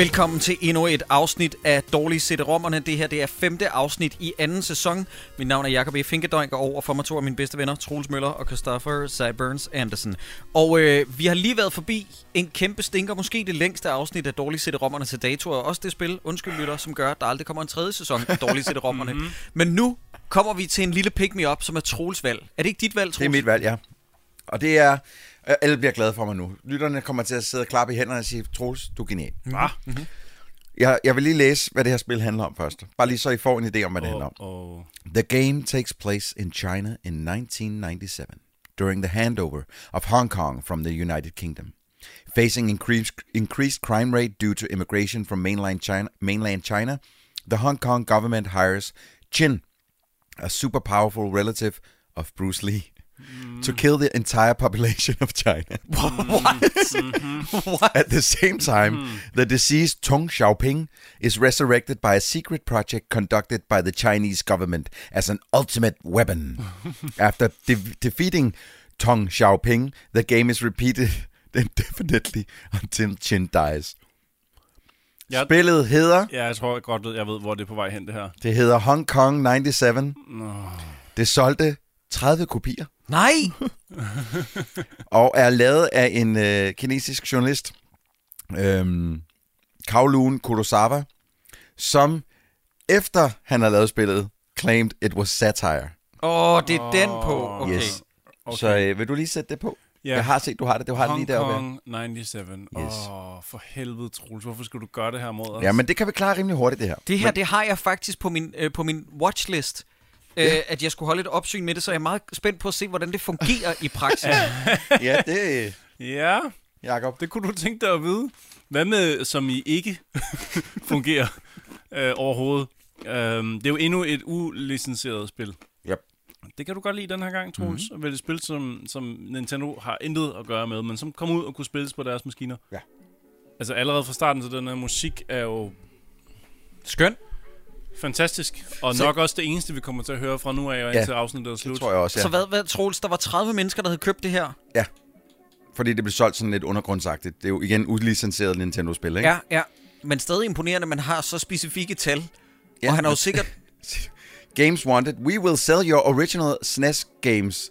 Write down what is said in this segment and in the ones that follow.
Velkommen til endnu et afsnit af Dårlige CD-rommerne. Det her det er femte afsnit i anden sæson. Mit navn er Jacob E. Finkedøjk, og over for mig to af mine bedste venner, Troels Møller og Christopher Cyburns Anderson. Og øh, vi har lige været forbi en kæmpe stinker, måske det længste afsnit af Dårlige CD-rommerne til dato, og også det spil, undskyld lytter, som gør, at der aldrig kommer en tredje sæson af Dårlige CD-rommerne. mm-hmm. Men nu kommer vi til en lille pick-me-up, som er Troels valg. Er det ikke dit valg, Troels? Det er mit valg, ja. Og det er... Alle bliver glade for mig nu. Lytterne kommer til at sidde og klappe i hænderne og sige, Troels, du er genial. Hva? Jeg, jeg vil lige læse, hvad det her spil handler om først. Bare lige så I får en idé om, hvad det handler om. Og, The game takes place in China in 1997 during the handover of Hong Kong from the United Kingdom. Facing increased, increased crime rate due to immigration from mainland China, mainland China, the Hong Kong government hires Chin, a super powerful relative of Bruce Lee, to kill the entire population of China. What? At the same time, the deceased Tong Xiaoping is resurrected by a secret project conducted by the Chinese government as an ultimate weapon. After de- defeating Tong Xiaoping, the game is repeated indefinitely until Qin dies. Ja. Spillet hedder, ja, jeg tror godt, jeg ved, hvor det er på vej hen, det her. det hedder Hong Kong 97. Det solgte 30 kopier Nej! og er lavet af en øh, kinesisk journalist, øhm, Kowloon Kurosawa, som efter han har lavet spillet, claimed it was satire. Åh, oh, det er den på. Okay. Yes. Okay. Så øh, vil du lige sætte det på? Ja. Jeg har set, du har det. Du har det Hong lige deroppe. Kong 97. Åh, Yes. oh, for helvede, Troels. Hvorfor skulle du gøre det her mod os? Ja, men det kan vi klare rimelig hurtigt, det her. Det her, det har jeg faktisk på min, øh, på min watchlist. Øh, at jeg skulle holde et opsyn med det, så jeg er meget spændt på at se, hvordan det fungerer i praksis. ja, det Ja, Jakob. det kunne du tænke dig at vide. Hvad med, som I ikke fungerer øh, overhovedet? Øhm, det er jo endnu et ulicenseret spil. Yep. Det kan du godt lide den her gang, Troels. Mm-hmm. Vel et spil, som, som Nintendo har intet at gøre med, men som kom ud og kunne spilles på deres maskiner. Ja. Altså allerede fra starten, så den her musik er jo Skøn. Fantastisk. Og Så- nok også det eneste, vi kommer til at høre fra nu af og Ja, indtil afsnittet er slut. Det tror jeg også, ja. Så hvad, hvad, Troels, der var 30 mennesker, der havde købt det her? Fordi det blev solgt sådan lidt undergrundsagtigt. Det er jo igen ulicenseret Nintendo-spil, ikke? Ja, ja. Men stadig imponerende, at man har så specifikke tal. Ja, og han har jo men- sikkert... Games wanted. We will sell your original SNES games.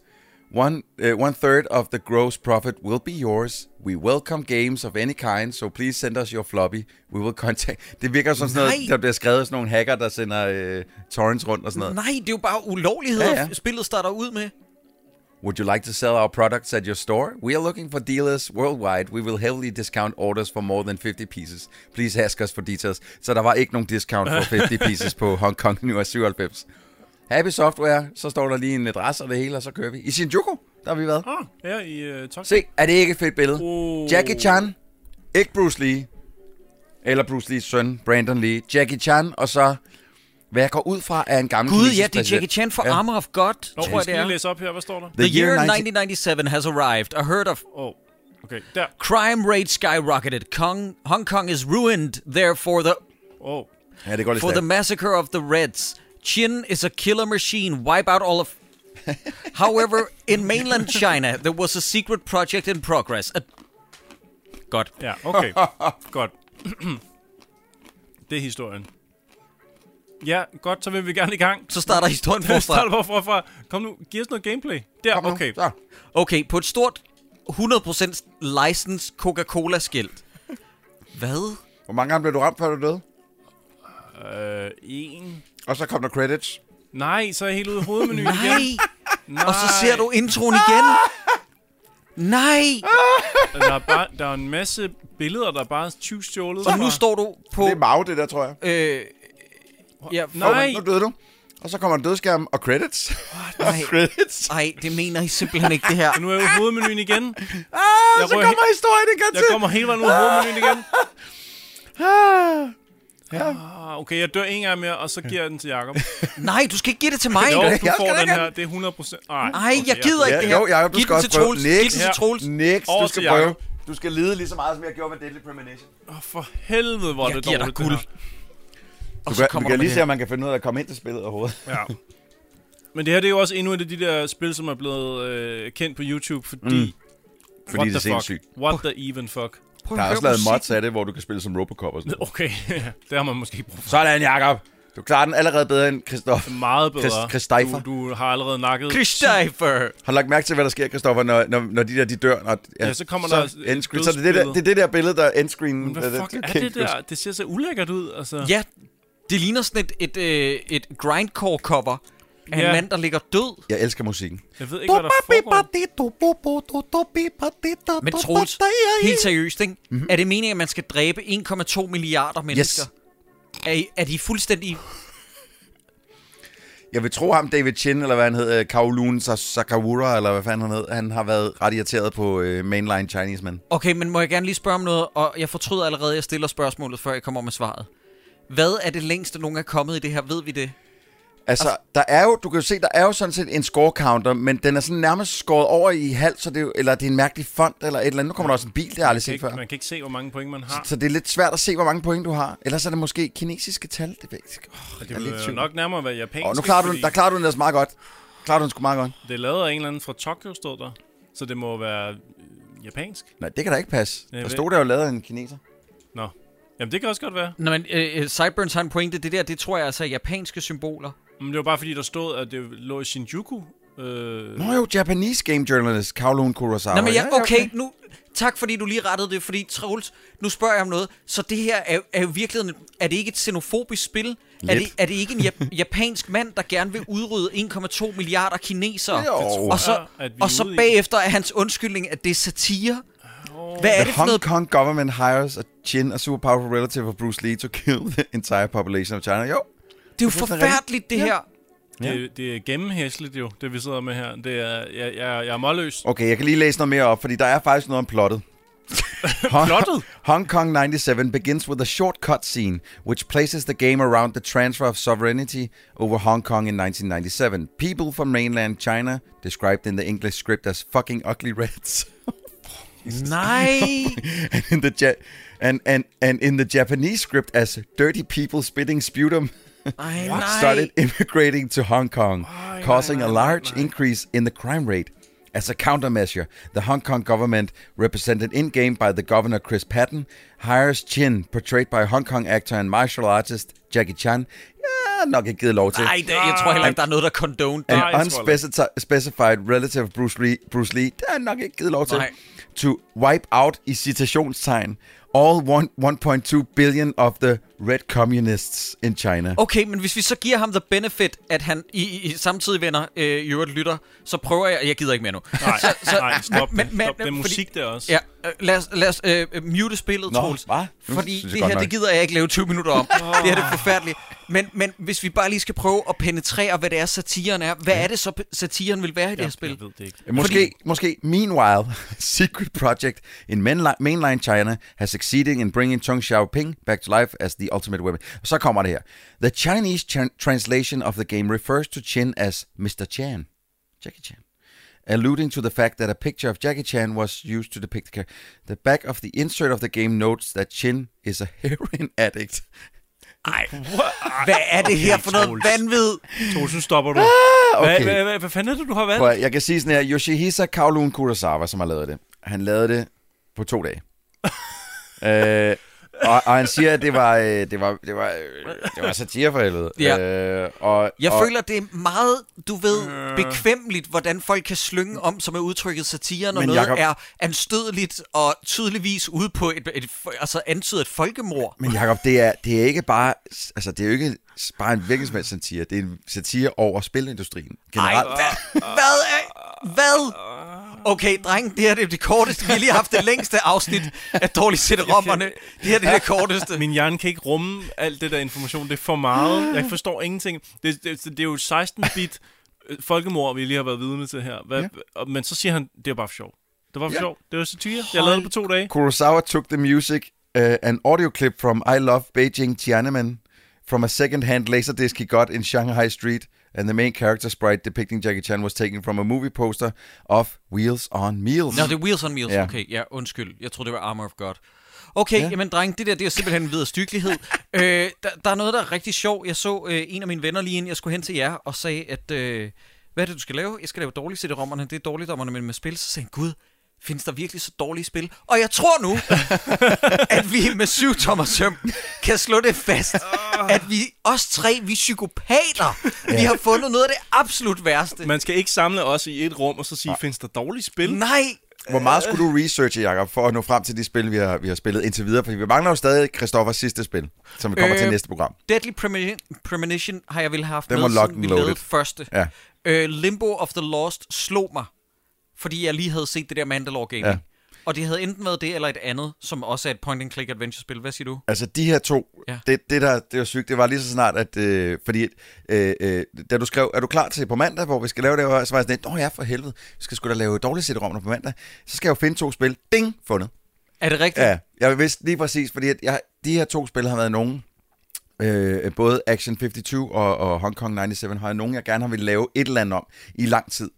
One uh, one third of the gross profit will be yours. We welcome games of any kind, so please send us your floppy. We will contact. Det virker som sådan noget, Nej. der bliver skrevet af sådan nogle hacker, der sender øh, torrents rundt og sådan noget. Nej, det er jo bare ulovligheder, ja. ja. spillet starter ud med. Would you like to sell our products at your store? We are looking for dealers worldwide. We will heavily discount orders for more than 50 pieces. Please ask us for details. Så der var ikke nogen discount for 50 pieces på Hong Kong New 97. Happy Software, så står der lige en adresse og det hele, og så kører vi. I Shinjuku, der har vi været. Ah, her i uh, Tokyo. Se, er det ikke et fedt billede? Oh. Jackie Chan, ikke Bruce Lee, eller Bruce Lees søn, Brandon Lee. Jackie Chan, og så, hvad jeg går ud fra, er en gammel Gud, ja, det er. Jackie Chan for Ja. Armor of God, Nå, tror jeg det er. læse op her. Hvad står der? The, year, 19 1997 has arrived. A herd of oh, okay. Der. crime rate skyrocketed. Kong, Hong Kong is ruined, therefore the. Oh. Ja, det går lidt for the stærkt. massacre of the Reds. Chin is a killer machine. Wipe out all of. However, in mainland China, there was a secret project in progress. A... Godt. Ja, okay. godt. det er historien. Ja, godt, så vil vi gerne i gang. Så starter historien Start forfra. hvorfra fra. Kom nu, giv os noget gameplay. Der, Kom nu. okay. Så. Okay, på et stort 100% license Coca-Cola-skilt. Hvad? Hvor mange gange blev du ramt, før du døde? Øh, en. Og så kom der credits. Nej, så er jeg helt ude af hovedmenuen Nej! igen. Nej. Og så ser du introen igen. Nej! Der er, bare, der er en masse billeder, der er bare tyvstjålet. Og nu står du på... Det er Mao, det der, tror jeg. Øh, ja, Nej. Nu døde du. Og så kommer en dødskærm og credits. nej. credits. Ej, det mener I simpelthen ikke, det her. Nu er jeg ude hovedmenuen igen. Ah, Jeg så kommer historien igen Jeg til. kommer hele vejen ud af hovedmenuen igen. Ah. Ah, okay, jeg dør en gang mere, og så giver jeg den til Jacob. Nej, du skal ikke give det til mig. Jo, Jeg du skal får den her. Det er 100 procent. Nej, Ej, jeg gider ikke Ja, det her. jo, Jacob, du Giv skal også prøve. Giv den til Ja. Troels. Nix, du skal prøve. Du skal lide lige så meget, som jeg gjorde med Deadly Premonition. Åh, for helvede, hvor er Jeg det giver dig dårligt. det guld. her. Og Du kan, kommer kan du lige se, om man kan finde ud af at komme ind til spillet overhovedet. Ja. Men det her det er jo også endnu et af de der spil, som er blevet øh, kendt på YouTube, fordi... Mm. Fordi what det er the fuck? sindssygt. What the even fuck? Prøv Der er også lavet mods af det, hvor du kan spille som Robocop og sådan noget. Okay, det har man måske ikke brug for. Sådan, Jacob. Du klarer den allerede bedre end Christoffer. Meget bedre. Chris- Christopher. Du, du har allerede nakket... Christopher! Har du lagt mærke til, hvad der sker, Christoffer, når, når, når de der de dør? Når, Ja, så kommer der endscreen. Så det er det, der, det er det der billede, der er endscreen. Men hvad fuck er det der? Det ser så ulækkert ud, altså. Ja, det ligner sådan et, et, øh, et grindcore-cover af en Ja. mand, der ligger død. Jeg elsker musikken. Jeg ved ikke, hvad der foregår. Men Troels, helt seriøst, ikke? Mm-hmm. er det meningen, at man skal dræbe 1,2 milliarder mennesker? Er, I- er de fuldstændig... Jeg vil tro ham, David Chin, eller hvad han hed, øh, Kowloon Sa- Sakawura, eller hvad fanden han hed, han har været ret irriteret på uh, mainline Chinese men. Okay, men må jeg gerne lige spørge om noget, og jeg fortryder allerede, at jeg stiller spørgsmålet, før jeg kommer med svaret. Hvad er det længste, nogen er kommet i det her? Ved vi det? Altså, der er jo, du kan jo se, der er jo sådan set en score counter, men den er sådan nærmest skåret over i halv, så det er jo, eller det er en mærkelig font, eller et eller andet. Nu kommer der også en bil, det har jeg aldrig Man kan, set ikke, før. man kan ikke se, hvor mange point man har. Så det er lidt svært at se, hvor mange point du har. Ellers er det måske kinesiske tal. Det, ved oh, Det er vil jo nok nærmere være japansk. Åh, nu klarer du, fordi der klarer du den ellers meget godt. Klarer du den sgu meget godt. Det er lavet af en eller anden fra Tokyo, stod der. Så det må være øh, japansk. Nej, det kan da ikke passe. Jeg Der ved- stod der jo lavet af en kineser. Nå. Jamen, det kan også godt være. Nå, men øh, Cyburns har en pointe. Det der, det tror jeg altså er japanske symboler. Men det var bare fordi, der stod, at det lå i Shinjuku. Øh, Nå jo, Japanese game journalist, Kowloon Kurosawa. Nå, men ja, okay, nu... Tak fordi du lige rettede det, fordi Troels, nu spørger jeg om noget. Så det her er, jo- er jo virkelig... Er det ikke et xenofobisk spil? Er Lidt. det, er det ikke en jap- japansk mand, der gerne vil udrydde 1,2 milliarder kinesere? Jo. Og så, er og så bagefter er hans undskyldning, at det er satire. Hvad er The det for Hong noget? Kong government hires a Chin, a super powerful relative of Bruce Lee, to kill the entire population of China. Jo, Det er jo forfærdeligt, det Ja. her. Det, det er gennemhæsligt jo, det vi sidder med her. Det er, jeg, jeg, jeg er målløs. Okay, jeg kan lige læse noget mere op, fordi der er faktisk noget om plottet. Hong, Plottet? Hong Kong 97 begins with a short cutscene, which places the game around the transfer of sovereignty over Hong Kong in 1997. People from mainland China, described in the English script as fucking ugly reds, Nej. and in the ja- and, and, and in the Japanese script as dirty people spitting sputum. Nej. started immigrating to Hong Kong, causing a large increase in the crime rate. As a countermeasure, the Hong Kong government, represented in game by the governor Chris Patton, hires Chin, portrayed by Hong Kong actor and martial artist Jackie Chan. Ja, nok ikke givet lov til. Nej, det, jeg tror heller ikke, der er noget, der er condoned. An jeg tror unspecified specified relative of Bruce Lee, Bruce Lee, der er nok ikke givet lov til. Nej. To wipe out i citationstegn all one, 1.2 billion of the red communists in China. Okay, men hvis vi så giver ham the benefit, at han i, i, samtidig venner øh, i øvrigt lytter, så prøver jeg... Jeg gider ikke mere nu. Nej, så, så, nej, stop, men- men, stop. Det er musik der også. Ja, øh, lad os, lad os øh, mute spillet, Nå, Troels. hvad? Nu Fordi det her, nok. det gider jeg ikke lave 20 minutter om. det her det er forfærdeligt. Men, men hvis vi bare lige skal prøve at penetrere, hvad det er, satiren er. Hvad er det så, satiren vil være i det her spil? jeg ved det ikke. Måske, Fordi- måske Meanwhile, Secret Project in mainli- mainline China has succeeded in bringing Cheng Xiaoping back to life as the ultimate weapon. Så kommer det her. The Chinese chan- translation of the game refers to Chin as Mr. Chan. Jackie Chan. Alluding to the fact that a picture of Jackie Chan was used to depict the character. The back of the insert of the game notes that Chin is a heroin addict. Ej, hvad er det her for noget vanvid? Troels, nu stopper du. okay. Hvad, hvad, hvad, fanden er det, du har valgt? Prøv, jeg kan sige sådan her. Yoshihisa Kowloon Kurosawa, som har lavet det. Han lavede det på to dage. øh, og, og han siger, at det var, øh, det var, det var, øh, det var satire for helvede. Ja. Øh, og, Jeg og, føler, det er meget, du ved, bekvemmeligt, hvordan folk kan slynge om, som er udtrykket satire, når noget Jacob- er anstødeligt og tydeligvis ude på et, et, altså antydet et folkemord. Men Jacob, det er, det er ikke bare, altså det er jo ikke bare en helst satire. Det er en satire over spilindustrien. Ej, Generelt. hvad? Hvad? Er, hvad? Okay, dreng, det her det er det korteste. Vi har lige haft det længste afsnit af dårligt sætte rommerne. Det her det er det korteste. Min hjerne kan ikke rumme alt det der information. Det er for meget. Jeg forstår ingenting. Det, det, det er jo 16-bit øh, folkemord, vi lige har været vidne til her. Hvad, ja. Men så siger han, det er bare for sjov. Det var for Ja. sjov. Det var satire. Jeg lavede det på to dage. Kurosawa took the music, uh, an audio clip from I Love Beijing Tiananmen, from a second-hand laserdisc he got in Shanghai Street, and the main character sprite depicting Jackie Chan was taken from a movie poster of Wheels on Meals. Nå, det er Wheels on Meals. Ja. Okay, ja, undskyld. Jeg troede, det var Armor of God. Okay, Ja. jamen dreng, det der, det er simpelthen en viderestykkelighed. øh, der, der er noget, der er rigtig sjovt. Jeg så øh, en af mine venner lige inden jeg skulle hen til jer, og sagde, at, øh, hvad er det, du skal lave? Jeg skal lave dårligt CD-rommerne. Det er dårligdommerne, men med spil. Så sagde han, gud, findes der virkelig så dårlige spil? Og jeg tror nu, at vi med syv tommer søm kan slå det fast, at vi, os tre, vi er psykopater. Vi har fundet noget af det absolut værste. Man skal ikke samle os i et rum og så sige, findes der dårlige spil? Nej, Hvor meget skulle du researche, Jacob, for at nå frem til de spil, vi har, vi har spillet indtil videre? For vi mangler jo stadig Christoffers sidste spil, som vi kommer øh, til næste program. Deadly Premoni- Premonition har jeg vel haft Den med, siden vi lavede første. Ja. Øh, Limbo of the Lost slog mig, fordi jeg lige havde set det der Mandalore Gaming. Ja. Og det havde enten været det eller et andet, som også er et point-and-click adventure-spil. Hvad siger du? Altså, de her to, ja. Det, det, der, det var sygt, det var lige så snart, at... Øh, fordi, øh, øh, da du skrev, er du klar til på mandag, hvor vi skal lave det, her?" så var jeg sådan åh ja, for helvede, vi skal sgu da lave dårlige cd på mandag. Så skal jeg jo finde to spil. Ding! Fundet. Er det rigtigt? Ja, jeg vidste lige præcis, fordi at jeg, de her to spil har været nogen, øh, både Action 52 og, og Hong Kong 97, har jeg nogen, jeg gerne har vil lave et eller andet om i lang tid.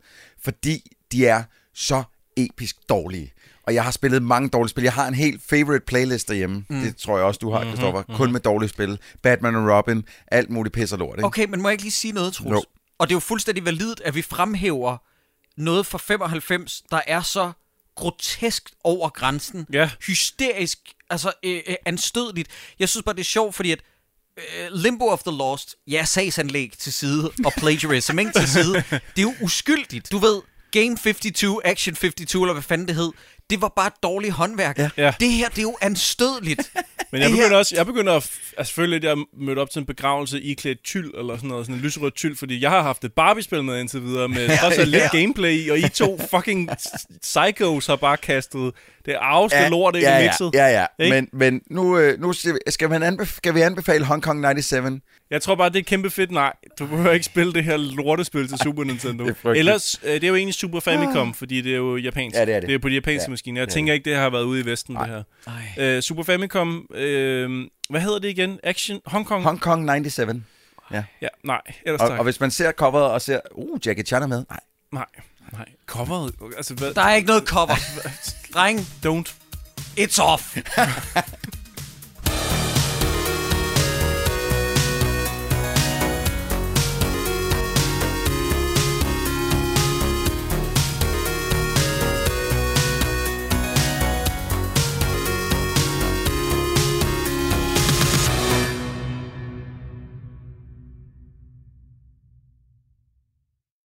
Fordi de er så episk dårlige. Og jeg har spillet mange dårlige spil. Jeg har en helt favorite playlist derhjemme. Mm. Det tror jeg også, du har, Christoffer. Mm-hmm. Kun med dårlige spil. Batman og Robin. Alt muligt pis og lort, ikke? Okay, men må jeg ikke lige sige noget, Troels? Jo. Og det er jo fuldstændig validt, at vi fremhæver noget fra 95, der er så grotesk over grænsen. Ja. Hysterisk, altså øh, øh, anstødeligt. Jeg synes bare, det er sjovt, fordi at øh, Limbo of the Lost, ja, sagsanlæg til side, og plagiarism ikke til side, det er jo uskyldigt. Du ved, Game 52, Action 52, eller hvad fanden det hed, det var bare et dårligt håndværk. Ja. Ja. Det her, det er jo anstødeligt. Men jeg Det begynder også, jeg begynder at, at føle lidt, at jeg mødte op til en begravelse i klædt tyld, eller sådan noget, sådan en lyserød tyld, fordi jeg har haft et Barbie-spil med indtil videre, med også lidt gameplay i, og I to fucking psychos har bare kastet det arveste ja, lort ind ja, i ja, mixet. ja, ja. Ikke? Men, men nu, øh, nu skal, man anbef- skal vi anbefale Hong Kong 97? Jeg tror bare, det er kæmpe fedt. Nej, du behøver ikke spille det her lortespil til Super Nintendo. Det er. Ellers, øh, det er jo egentlig Super Famicom, fordi det er jo japansk. Ja, det er det. Det er på de japanske Ja, maskiner. Jeg det er tænker ikke, det har været ude i Vesten, det her. Øh, Super Famicom, øh, hvad hedder det igen? Action? Hong Kong? Hong Kong 97. Ja. Ja, nej, ellers Og, tak. og hvis man ser coveret og ser, uh, Jackie Chan er med. Nej, Nej, nej. Coveret, altså hvad? Der er ikke noget cover. Dreng, Don't. it's off.